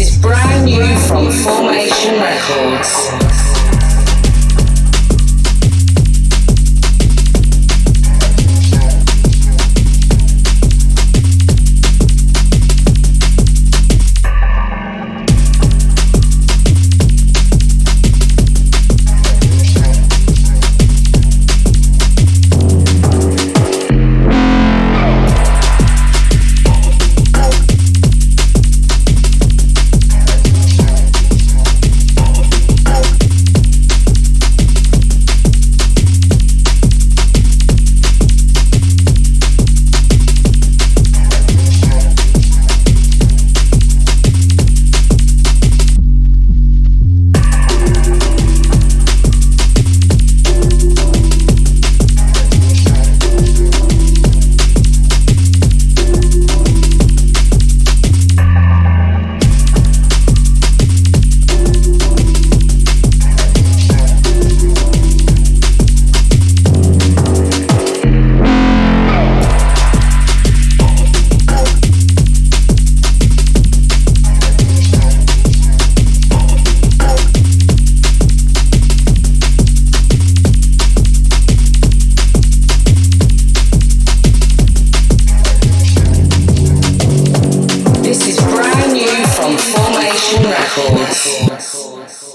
Is brand new from Formation Records. on Formation Records.